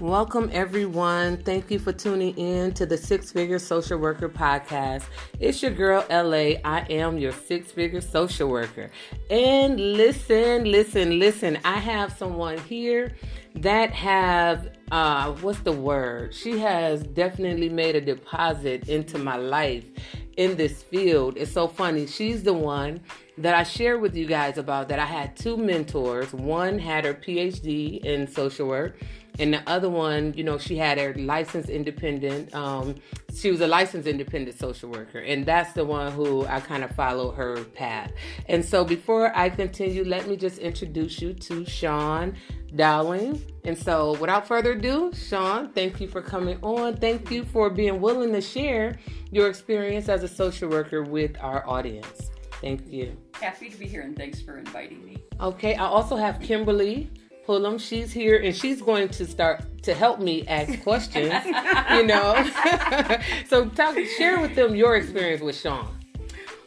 Welcome, everyone. Thank you for tuning in to the Six Figure Social Worker Podcast. It's your girl, LA. I am your six figure social worker. And listen, listen, listen. I have someone here that have uh what's the word she has definitely made a deposit into my life in this field it's so funny she's the one that i shared with you guys about that i had two mentors one had her phd in social work and the other one, you know, she had her licensed independent. Um, she was a licensed independent social worker, and that's the one who I kind of follow her path. And so, before I continue, let me just introduce you to Sean Dowling. And so, without further ado, Sean, thank you for coming on. Thank you for being willing to share your experience as a social worker with our audience. Thank you. Happy to be here, and thanks for inviting me. Okay, I also have Kimberly Pullum. She's here and she's going to start to help me ask questions, you know. so talk share with them your experience with Sean.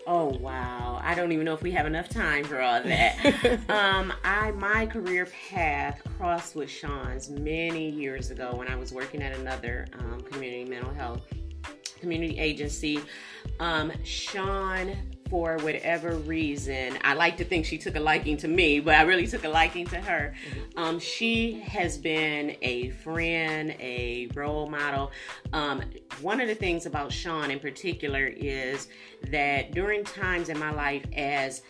Oh wow. I don't even know if we have enough time for all that. um, I my career path crossed with Sean's many years ago when I was working at another um, community mental health community agency. Um, Sean for whatever reason, I like to think she took a liking to me, but I really took a liking to her. Mm-hmm. Um, she has been a friend, a role model. Um, one of the things about Sean in particular is that during times in my life as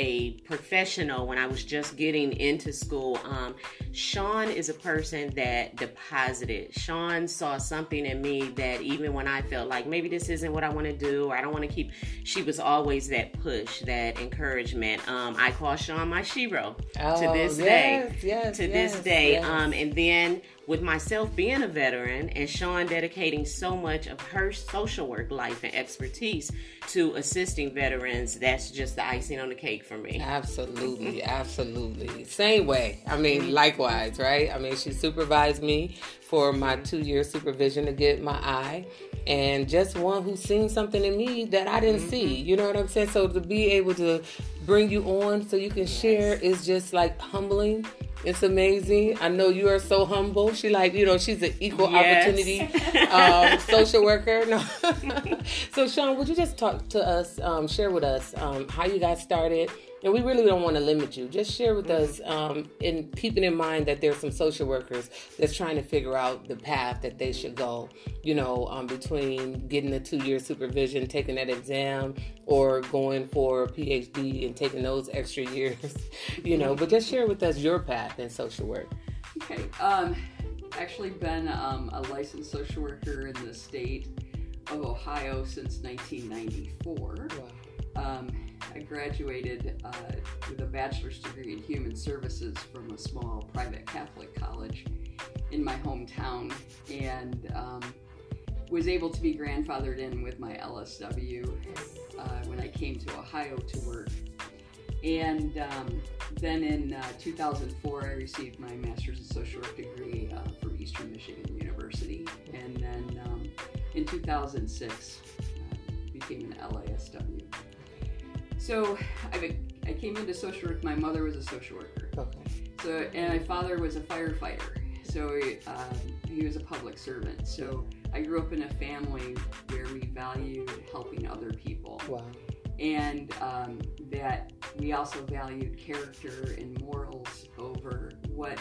a professional when I was just getting into school. Um, Sean is a person that deposited. Sean saw something in me that even when I felt like maybe this isn't what I want to do or I don't want to keep, she was always that push, that encouragement. Um, I call Sean my shero oh, to this yes, day. Yes, to yes, this day. Um, and then with myself being a veteran and Sean dedicating so much of her social work life and expertise to assisting veterans, that's just the icing on the cake for me. Absolutely, absolutely. Same way. I mean, mm-hmm. likewise, right? I mean, she supervised me for my two year supervision to get my eye and just one who's seen something in me that I didn't mm-hmm. see. You know what I'm saying? So to be able to bring you on so you can yes. share is just like humbling it's amazing. I know you are so humble. She like, you know, she's an equal yes. opportunity um, social worker. No. so Sean, would you just talk to us, um, share with us um, how you got started and we really don't want to limit you. Just share with us, um, in keeping in mind that there's some social workers that's trying to figure out the path that they should go. You know, um, between getting the two-year supervision, taking that exam, or going for a PhD and taking those extra years. You know, but just share with us your path in social work. Okay. Um, actually, been um, a licensed social worker in the state of Ohio since 1994. Wow. Um, I graduated uh, with a bachelor's degree in human services from a small private Catholic college in my hometown and um, was able to be grandfathered in with my LSW uh, when I came to Ohio to work. And um, then in uh, 2004, I received my master's in social work degree uh, from Eastern Michigan University. And then um, in 2006, uh, became an LISW. So I, I came into social work. My mother was a social worker. Okay. So and my father was a firefighter. So um, he was a public servant. So I grew up in a family where we valued helping other people. Wow. And um, that we also valued character and morals over what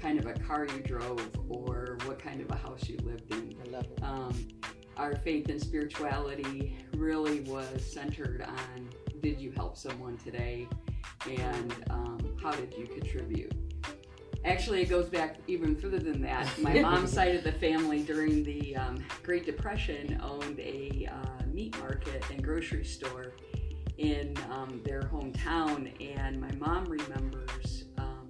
kind of a car you drove or what kind of a house you lived in. I love it. Um, our faith and spirituality really was centered on did you help someone today? And um, how did you contribute? Actually it goes back even further than that. My mom's side of the family during the um, great depression owned a uh, meat market and grocery store in um, their hometown. And my mom remembers um,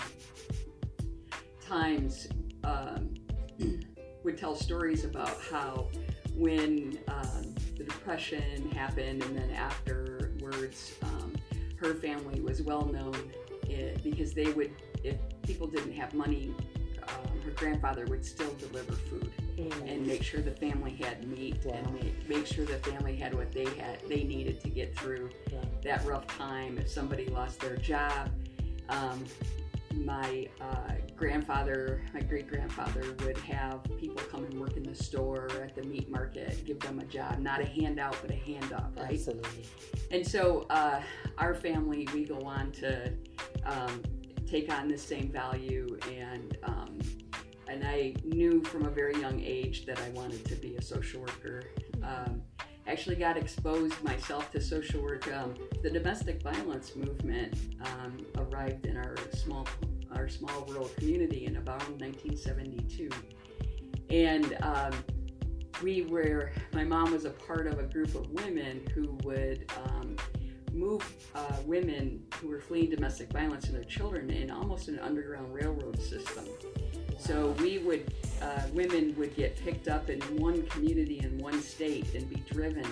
times um, would tell stories about how when um, the depression happened and then after Um, her family was well known eh, because they would, if people didn't have money, um, her grandfather would still deliver food mm. and make sure the family had meat wow. and make, make, sure the family had what they had they needed to get through yeah. that rough time. If somebody lost their job, um, my uh, grandfather, my great grandfather, would have the meat market, give them a job, not a handout, but a hand up, right? Absolutely. And so uh, our family, we go on to um, take on this same value, and um, and I knew from a very young age that I wanted to be a social worker. Um, actually got exposed myself to social work. Um, the domestic violence movement um, arrived in our small our small rural community in about 1972, and um, we were. My mom was a part of a group of women who would. Um, move uh, women who were fleeing domestic violence and their children in almost an underground railroad system. So we would, uh, women would get picked up in one community in one state and be driven,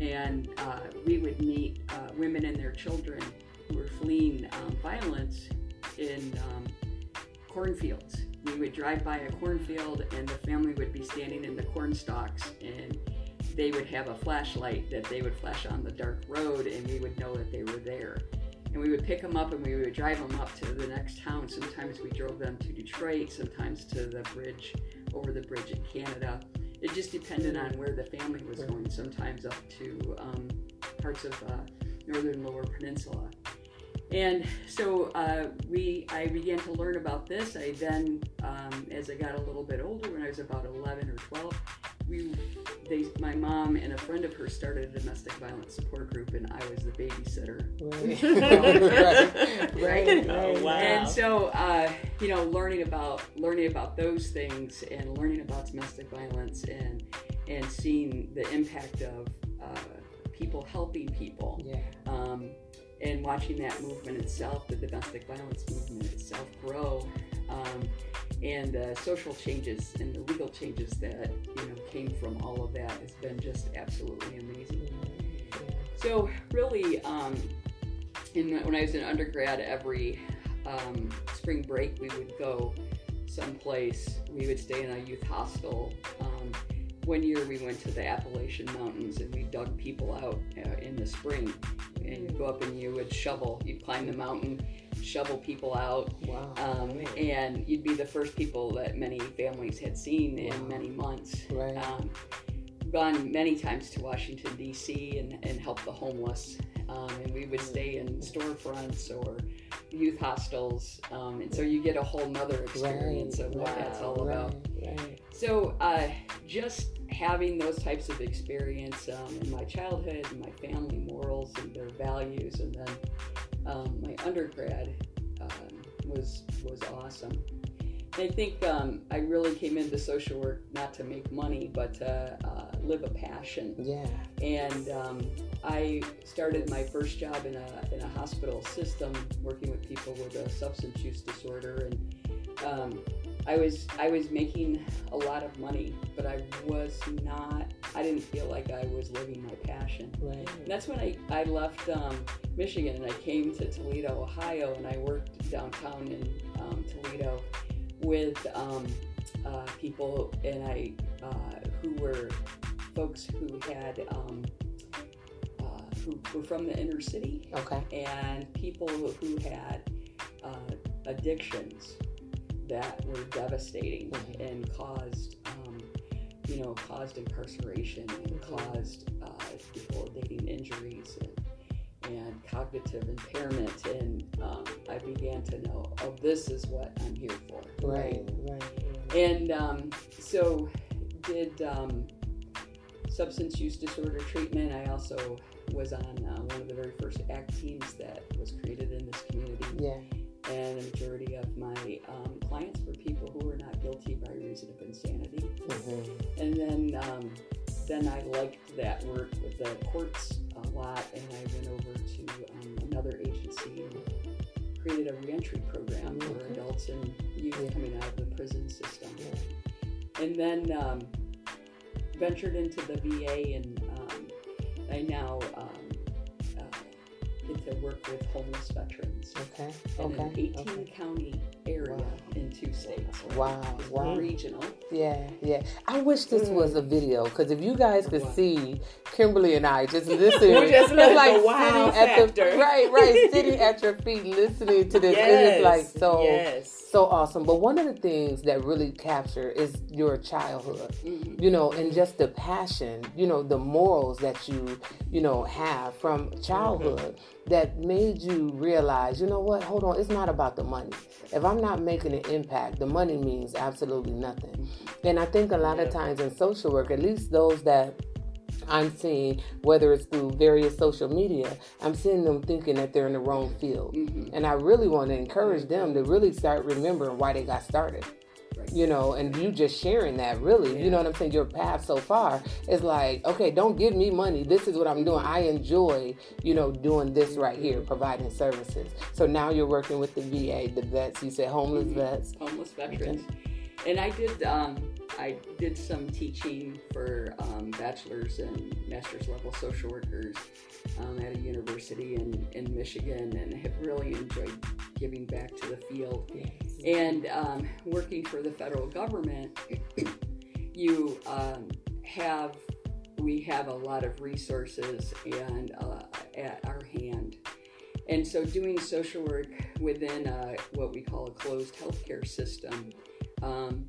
and uh, we would meet uh, women and their children who were fleeing um, violence in um, cornfields. We would drive by a cornfield, and the family would be standing in the corn stalks, and they would have a flashlight that they would flash on the dark road, and we would know that they were there and we would pick them up and we would drive them up to the next town. Sometimes we drove them to Detroit, sometimes to the bridge over the bridge in Canada. It just depended on where the family was going. Sometimes up to um, parts of uh, northern Lower Peninsula. And so uh, we, I began to learn about this. I then, um, as I got a little bit older, when I was about 11 or 12, we they my mom and a friend of hers started a domestic violence support group and I was the babysitter. Right. right. right. Oh, wow. And so uh, you know, learning about learning about those things and learning about domestic violence and and seeing the impact of uh, people helping people. Yeah. Um, and watching that movement itself, the domestic violence movement itself grow, um, and the social changes and the legal changes that you know came from all of that has been just absolutely amazing. So really, um, in, when I was an undergrad, every um, spring break we would go someplace. We would stay in a youth hostel. Um, one year we went to the Appalachian Mountains and we dug people out uh, in the spring. And you go up and you would shovel. You'd climb the mountain, shovel people out, Wow. um, and you'd be the first people that many families had seen in many months. Right. Um, gone many times to Washington D.C. and, and helped the homeless, um, and we would stay in storefronts or youth hostels, um, and so you get a whole nother experience of what that's all about. Right. Right. So, uh, just having those types of experience um, in my childhood, and my family morals and their values, and then um, my undergrad um, was was awesome. I think um, I really came into social work not to make money, but to uh, live a passion. Yeah. And um, I started my first job in a, in a hospital system working with people with a substance use disorder. And um, I was I was making a lot of money, but I was not. I didn't feel like I was living my passion. Right. And that's when I, I left um, Michigan and I came to Toledo, Ohio, and I worked downtown in um, Toledo with um, uh, people and I uh, who were folks who had um, uh, who were from the inner city Okay. and people who had uh, addictions that were devastating Mhm. and caused, um, you know, caused incarceration and Mhm. caused uh, debilitating injuries and, and cognitive impairment. And um, I began to know, oh, this is what I'm here for. Right. Right. And um, so did um, substance use disorder treatment. I also was on uh, one of the very first ACT teams that was created in this community. Yeah. And a majority of my um, clients were people who were not guilty by reason of insanity. Mm-hmm. And then, um, then I liked that work with the courts a lot, and I went over to um, another agency and created a reentry program for adults and youth Yeah. coming out of the prison system. Yeah. And then um, ventured into the VA, and um, I now um, uh, get to work with homeless veterans Okay. in Okay. an 18 okay. county area Wow. in two states. Wow, wow. regional. Yeah, yeah. I wish this Mm. was a video because if you guys could Wow. see Kimberly and I just listening, We just it's like wow sitting at the right, right, sitting at your feet listening to this. It Yes, is like so, yes. so awesome. But one of the things that really capture is your childhood, Mhm. you know, and just the passion, you know, the morals that you, you know, have from childhood that made you realize, you know what? Hold on, it's not about the money. If I'm not making an impact, the money means absolutely nothing. And I think a lot of times in social work, at least those that I'm seeing, whether it's through various social media, I'm seeing them thinking that they're in the wrong field. Mhm. And I really want to encourage them to really start remembering why they got started. You know, and you just sharing that really, you know what I'm saying? Your path so far is like, okay, don't give me money. This is what I'm doing. I enjoy, you know, doing this right here, providing services. So now you're working with the VA, the vets. You said homeless Mhm. vets. homeless veterans. And I did um, I did some teaching for um, bachelor's and master's level social workers um, at a university in, in Michigan, and have really enjoyed giving back to the field. And um, working for the federal government, you um, have we have a lot of resources and uh, at our hand. And so, doing social work within uh what we call a closed healthcare system um,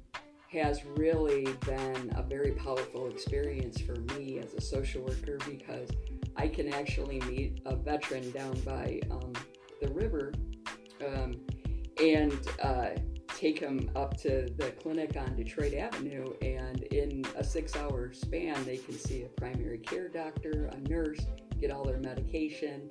has really been a very powerful experience for me as a social worker because I can actually meet a veteran down by um, the river um, and uh, take him up to the clinic on Detroit Avenue. And in a six hour span, they can see a primary care doctor, a nurse, get all their medication.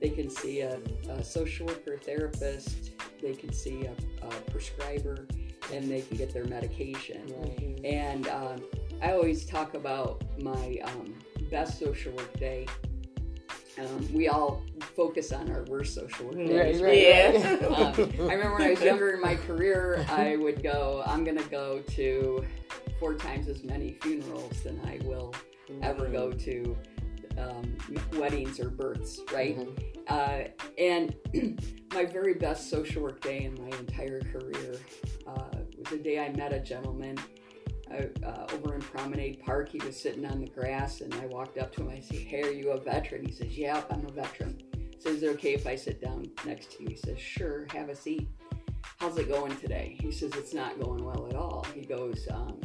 They can see a, a social worker therapist. They can see a, a prescriber and they can get their medication. And um, I always talk about my um, best social work day. Um, we all focus on our worst social work days. Right, right, Yeah. right. Um, I remember when I was younger in my career, I would go, I'm going to go to four times as many funerals than I will ever go to um, weddings or births, right? Mhm. Uh, and my very best social work day in my entire career uh, was the day I met a gentleman uh, uh, over in Promenade Park. He was sitting on the grass, and I walked up to him. I said, "Hey, are you a veteran?" He says, "Yeah, I'm a veteran." I said, "Is it okay if I sit down next to you?" He says, "Sure, have a seat." How's it going today? He says, It's not going well at all. He goes, um,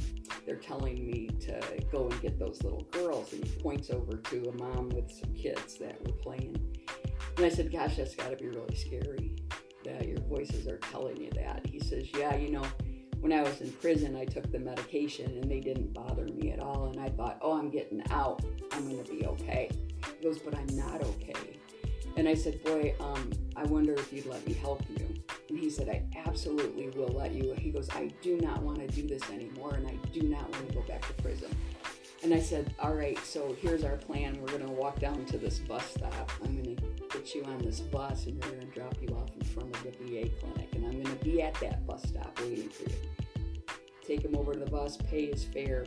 They're telling me to go and get those little girls. And he points over to a mom with some kids that were playing. And I said, Gosh, that's got to be really scary that your voices are telling you that. He says, Yeah, you know, when I was in prison, I took the medication and they didn't bother me at all. And I thought, Oh, I'm getting out. I'm going to be okay. He goes, But I'm not okay. And I said, Boy, um, I wonder if you'd let me help you. And he said, I absolutely will let you. He goes, I do not want to do this anymore and I do not want to go back to prison. And I said, All right, so here's our plan. We're going to walk down to this bus stop. I'm going to get you on this bus and we're going to drop you off in front of the VA clinic. And I'm going to be at that bus stop waiting for you. Take him over to the bus, pay his fare,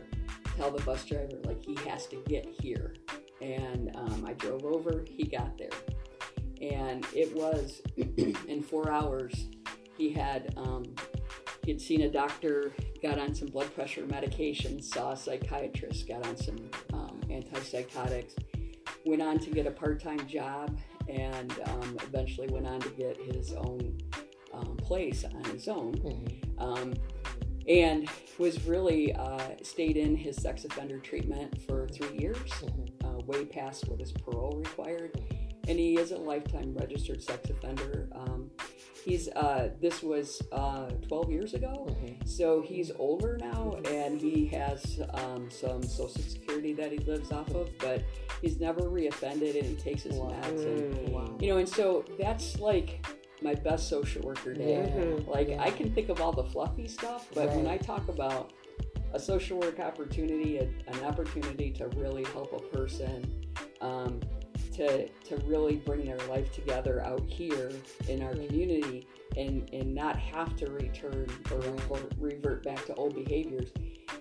tell the bus driver, like, he has to get here. And um, I drove over, he got there. And it was in four hours, he had um, he had seen a doctor, got on some blood pressure medication, saw a psychiatrist, got on some um, antipsychotics, went on to get a part-time job, and um, eventually went on to get his own um, place on his own. Mhm. Um, and was really uh, stayed in his sex offender treatment for three years, Mhm. uh, way past what his parole required. And he is a lifetime registered sex offender. Um, he's uh, this was uh, 12 years ago, Mhm. so he's older now, and he has um, some social security that he lives off of, but he's never reoffended, and he takes his Wow. meds, and Mm. Wow. you know, and so that's like my best social worker day. Yeah. Mhm. Like yeah. I can think of all the fluffy stuff, but when I talk about a social work opportunity, a, an opportunity to really help a person, um, to to really bring their life together out here in our community, and and not have to return or revert, revert back to old behaviors,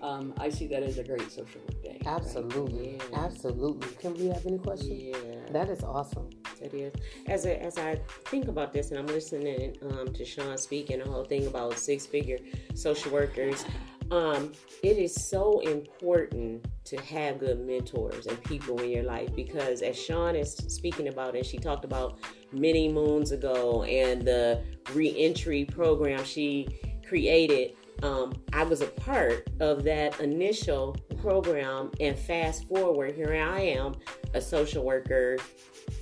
um, I see that as a great social work day. Absolutely. Yeah. Absolutely. Can we have any questions? Yeah. That is awesome. That is. As I, as I think about this, and I'm listening um, to Sean speak and the whole thing about six figure social workers, um, it is so important to have good mentors and people in your life because, as Sean is speaking about, and she talked about many moons ago, and the reentry program she created. Um, I was a part of that initial program, and fast forward, here I am, a social worker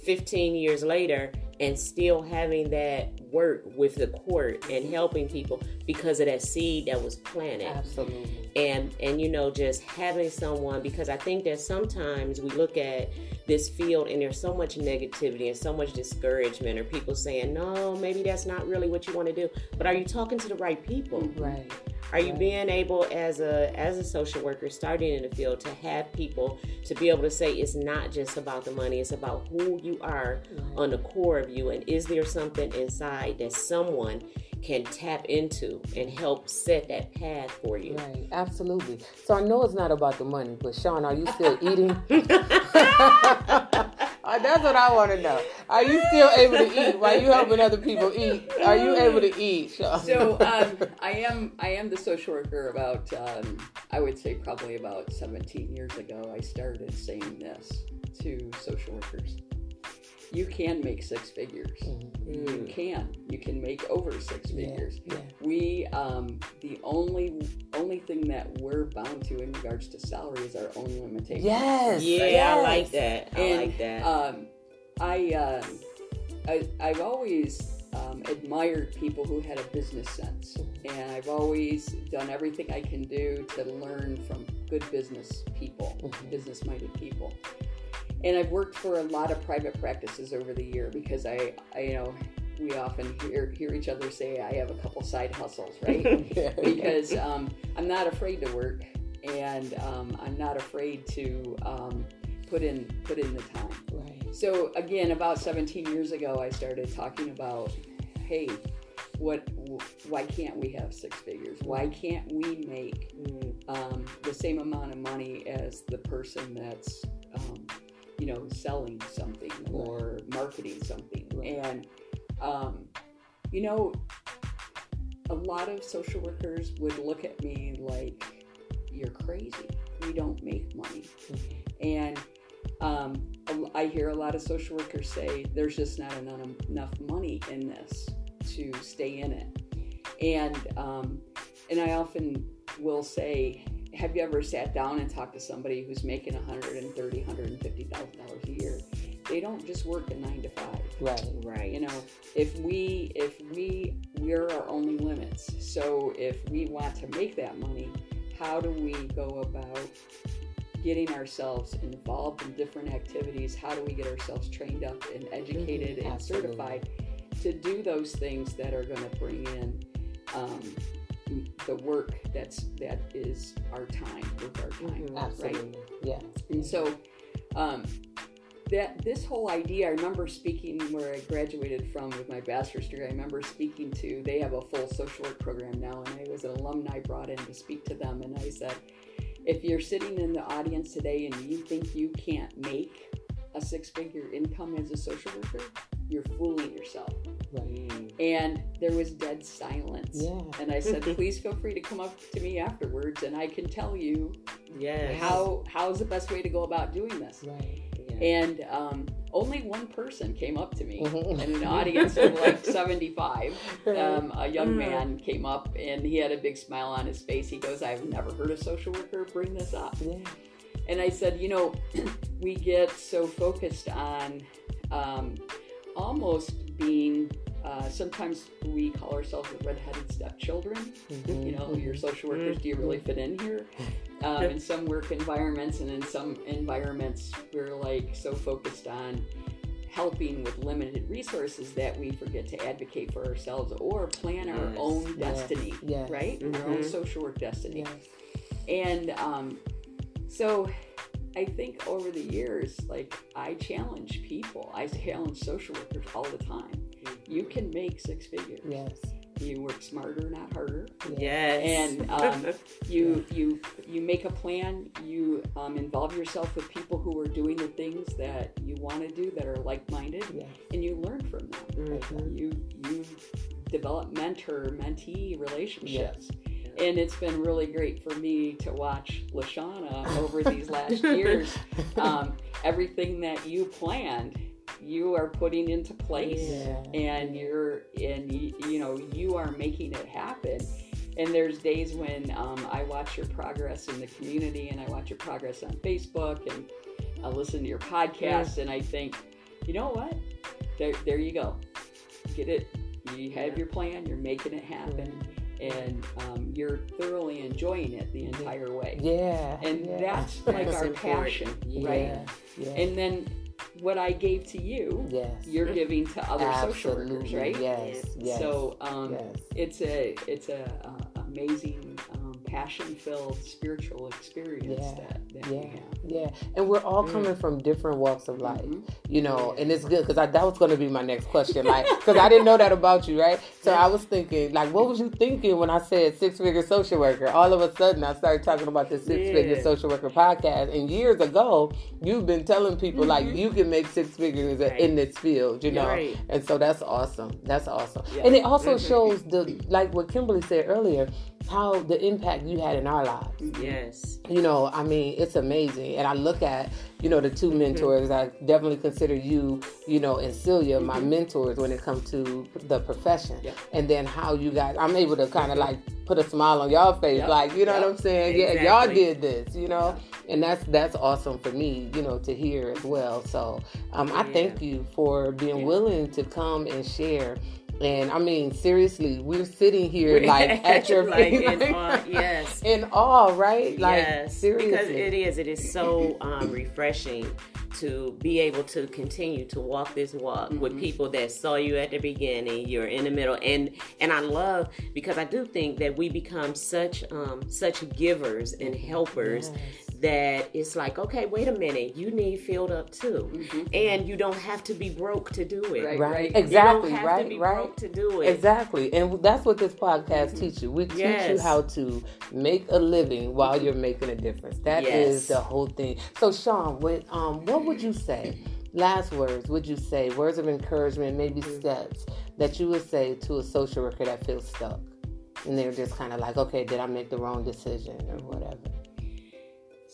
15 years later, and still having that work with the court and helping people because of that seed that was planted. Absolutely. And and you know just having someone because I think that sometimes we look at this field and there's so much negativity and so much discouragement or people saying no maybe that's not really what you want to do but are you talking to the right people right are you being able as a as a social worker starting in the field to have people to be able to say it's not just about the money, it's about who you are right. on the core of you and is there something inside that someone can tap into and help set that path for you. Right, absolutely. So I know it's not about the money, but Sean, are you still eating? Uh, that's what I want to know. Are you still able to eat while you helping other people eat? Are you able to eat, Sean? So um, I am. I am the social worker. About um, I would say probably about 17 years ago, I started saying this to social workers you can make six figures. Mm-hmm. You can. You can make over six figures. Yeah, yeah. We um, the only only thing that we're bound to in regards to salary is our own limitations. Yes. Yeah, yes. I like that. I and, like that. Um, I, uh, I I've always um, admired people who had a business sense, and I've always done everything I can do to learn from good business people, mm-hmm. business-minded people and I've worked for a lot of private practices over the year because I, I you know, we often hear hear each other say I have a couple side hustles, right? yeah, because um, I'm not afraid to work, and um, I'm not afraid to um, put in put in the time. Right. So again, about 17 years ago, I started talking about, hey, what? Why can't we have six figures? Why can't we make mm. um, the same amount of money as the person that's you know, selling something or marketing something. And, um, you know, a lot of social workers would look at me like, you're crazy. We don't make money. Mm-hmm. And um, I hear a lot of social workers say there's just not enough, enough money in this to stay in it. And um, and I often will say, have you ever sat down and talked to somebody who's making 130 150000 dollars a year they don't just work a nine to five right right you know if we if we we're our only limits so if we want to make that money how do we go about getting ourselves involved in different activities how do we get ourselves trained up and educated mm-hmm. and Absolutely. certified to do those things that are going to bring in um, the work that's that is our time with our time, mm-hmm, absolutely, right? yeah. And so, um, that this whole idea, I remember speaking where I graduated from with my bachelor's degree. I remember speaking to they have a full social work program now, and I was an alumni brought in to speak to them, and I said, if you're sitting in the audience today and you think you can't make a six-figure income as a social worker, you're fooling yourself. Right. And there was dead silence. Yeah. And I said, please feel free to come up to me afterwards and I can tell you yes. how how's the best way to go about doing this. Right. Yeah. And um, only one person came up to me in an audience of like 75. Um, a young mm. man came up and he had a big smile on his face. He goes, I've never heard a social worker bring this up. Yeah. And I said, you know, we get so focused on um, almost being uh, sometimes we call ourselves the redheaded stepchildren. Mm-hmm. You know, your social workers, do you really fit in here? Um, in some work environments, and in some environments, we're like so focused on helping with limited resources that we forget to advocate for ourselves or plan our yes. own destiny, yes. right? Mm-hmm. Our own social work destiny. And um, so I think over the years, like I challenge people, I challenge social workers all the time. Mm-hmm. You can make six figures. Yes. you work smarter, not harder. Yes. And um, you you you make a plan. You um, involve yourself with people who are doing the things that you want to do that are like minded, Yes. and you learn from them. Mhm. You you develop mentor mentee relationships. Yes. And it's been really great for me to watch Lashana over these last years. Um, everything that you planned, you are putting into place Yeah. and you're and you, you know you are making it happen and there's days when um, i watch your progress in the community and i watch your progress on facebook and i listen to your podcast and i think you know what there, there you go get it you have your plan you're making it happen and um, you're thoroughly enjoying it the entire way Yeah. and yeah. that's like That's our important. passion right Yeah. Yeah. and then what i gave to you yes. you're giving to other social workers, right? Yes. Yes. So um, yes. it's a it's a uh, amazing, um, passion-filled spiritual experience Yeah. that, that Yeah. we have. Yeah, and we're all Mm. coming from different walks of life, Mhm. you know, and it's good because that was going to be my next question, like, because I didn't know that about you, right? So I was thinking, like, what was you thinking when I said six figure social worker? All of a sudden, I started talking about the six figure Yeah. social worker podcast, and years ago, you've been telling people like you can make six figures Right. in this field, you know, Right. and so that's awesome. That's awesome, Yeah. and it also Mhm. shows the like what Kimberly said earlier, how the impact you had in our lives Yes. you know, I mean, it's amazing. And I look at, you know, the two mm-hmm. mentors. I definitely consider you, you know, and Celia my mm-hmm. mentors when it comes to the profession. Yeah. And then how you guys, I'm able to kind of like mm-hmm. put a smile on y'all face, Yep. like, you know Yep. what I'm saying? Yeah, y'all did this, you know, and that's that's awesome for me, you know, to hear as well. So um, I Yeah. thank you for being Yeah. willing to come and share. And I mean, seriously, we're sitting here like at your like feet, in like- awe, yes. in awe, right? Like yes, seriously, because it is. It is so um, refreshing to be able to continue to walk this walk Mm-hmm. with people that saw you at the beginning. You're in the middle, and and I love because I do think that we become such um, such givers and helpers. That it's like, okay, wait a minute, you need filled up too, mm-hmm. and you don't have to be broke to do it. Right, right? right. Exactly, you don't have right, to be right. broke to do it. Exactly, and that's what this podcast mm-hmm. teaches you. We teach you how to make a living while you're making a difference. That is Yes. the whole thing. So, Sean, what um, what would you say? Last words, would you say words of encouragement, maybe mm-hmm. steps that you would say to a social worker that feels stuck, and they're just kind of like, okay, did I make the wrong decision or whatever?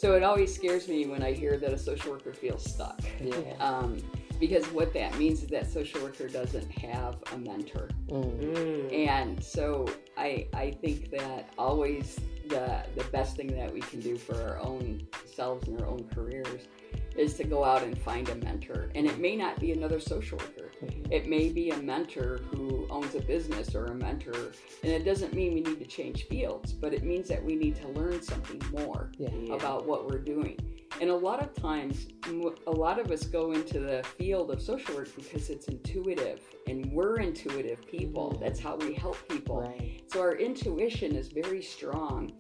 So it always scares me when I hear that a social worker feels stuck. Yeah. Um, because what that means is that social worker doesn't have a mentor. Mm. And so I I think that always the the best thing that we can do for our own selves and our own careers is to go out and find a mentor. And it may not be another social worker. Mm-hmm. It may be a mentor who owns a business or a mentor. And it doesn't mean we need to change fields, but it means that we need to learn something more Yeah. Yeah. about what we're doing. And a lot of times, a lot of us go into the field of social work because it's intuitive and we're intuitive people. Mm-hmm. That's how we help people. Right. So our intuition is very strong.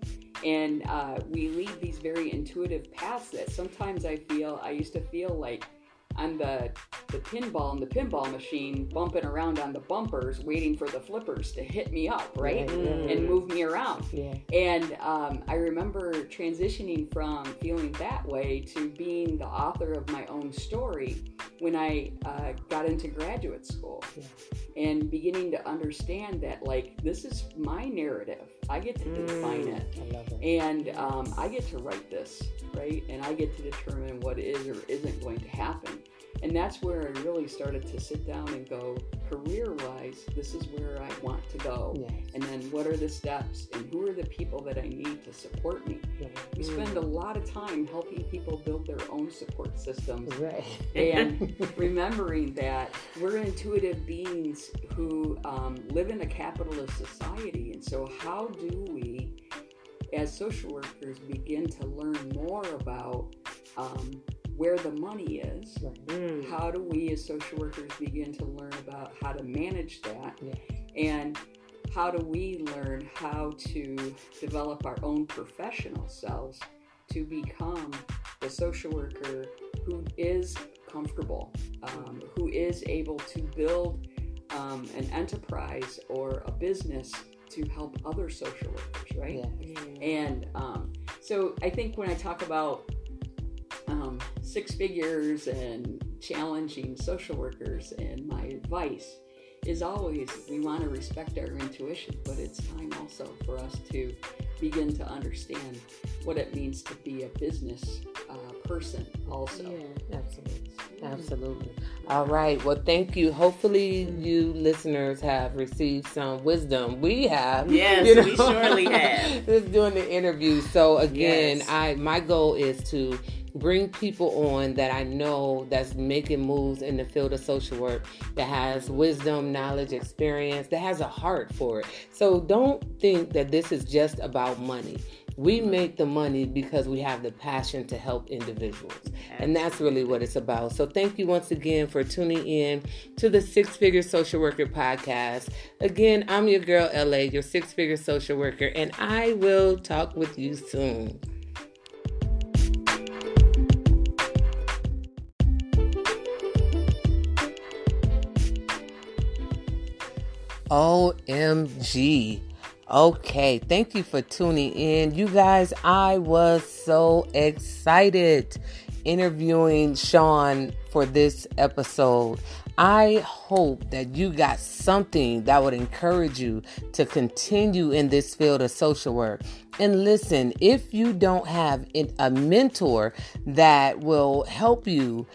And uh, we lead these very intuitive paths that sometimes I feel, I used to feel like I'm the, the pinball in the pinball machine bumping around on the bumpers, waiting for the flippers to hit me up, right? Right, right. And move me around. Yeah. And um, I remember transitioning from feeling that way to being the author of my own story when I uh, got into graduate school Yeah. and beginning to understand that, like, this is my narrative. I get to define Mm. it. I love it. And um, I get to write this, right? And I get to determine what is or isn't going to happen. And that's where I really started to sit down and go, career wise, this is where I want to go. Yes. And then what are the steps and who are the people that I need to support me? We spend a lot of time helping people build their own support systems Right. and remembering that we're intuitive beings who um, live in a capitalist society. And so, how do we, as social workers, begin to learn more about um, where the money is? Right. Mm. How do we, as social workers, begin to learn about how to manage that? Yeah. And how do we learn how to develop our own professional selves to become the social worker who is comfortable, um, who is able to build um, an enterprise or a business to help other social workers, right? Yeah. And um, so I think when I talk about um, six figures and challenging social workers, and my advice is always we want to respect our intuition, but it's time also for us to begin to understand what it means to be a business uh, person, also. Yeah, absolutely. Absolutely. All right. Well, thank you. Hopefully, you listeners have received some wisdom. We have. Yes, you know, we surely have. Just doing the interview. So again, Yes. I my goal is to bring people on that I know that's making moves in the field of social work that has wisdom, knowledge, experience, that has a heart for it. So don't think that this is just about money. We make the money because we have the passion to help individuals. And that's really what it's about. So thank you once again for tuning in to the Six Figure Social Worker podcast. Again, I'm your girl, LA, your six figure social worker, and I will talk with you soon. OMG. Okay, thank you for tuning in. You guys, I was so excited interviewing Sean for this episode. I hope that you got something that would encourage you to continue in this field of social work. And listen, if you don't have a mentor that will help you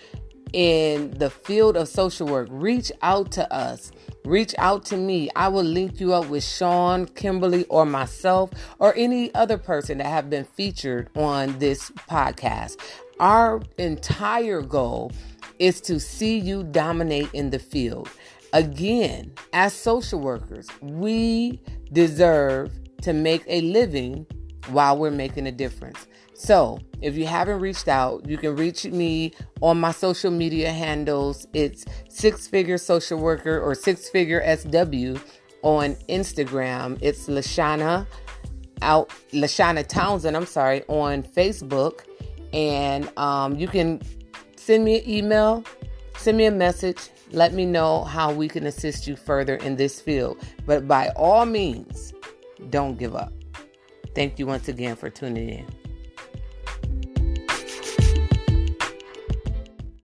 in the field of social work, reach out to us. Reach out to me. I will link you up with Sean, Kimberly, or myself, or any other person that have been featured on this podcast. Our entire goal is to see you dominate in the field. Again, as social workers, we deserve to make a living while we're making a difference. So, if you haven't reached out, you can reach me on my social media handles. It's Six Figure Social Worker or Six Figure SW on Instagram. It's Lashana out Lashana Townsend, I'm sorry, on Facebook. And um, you can send me an email, send me a message, let me know how we can assist you further in this field. But by all means, don't give up. Thank you once again for tuning in.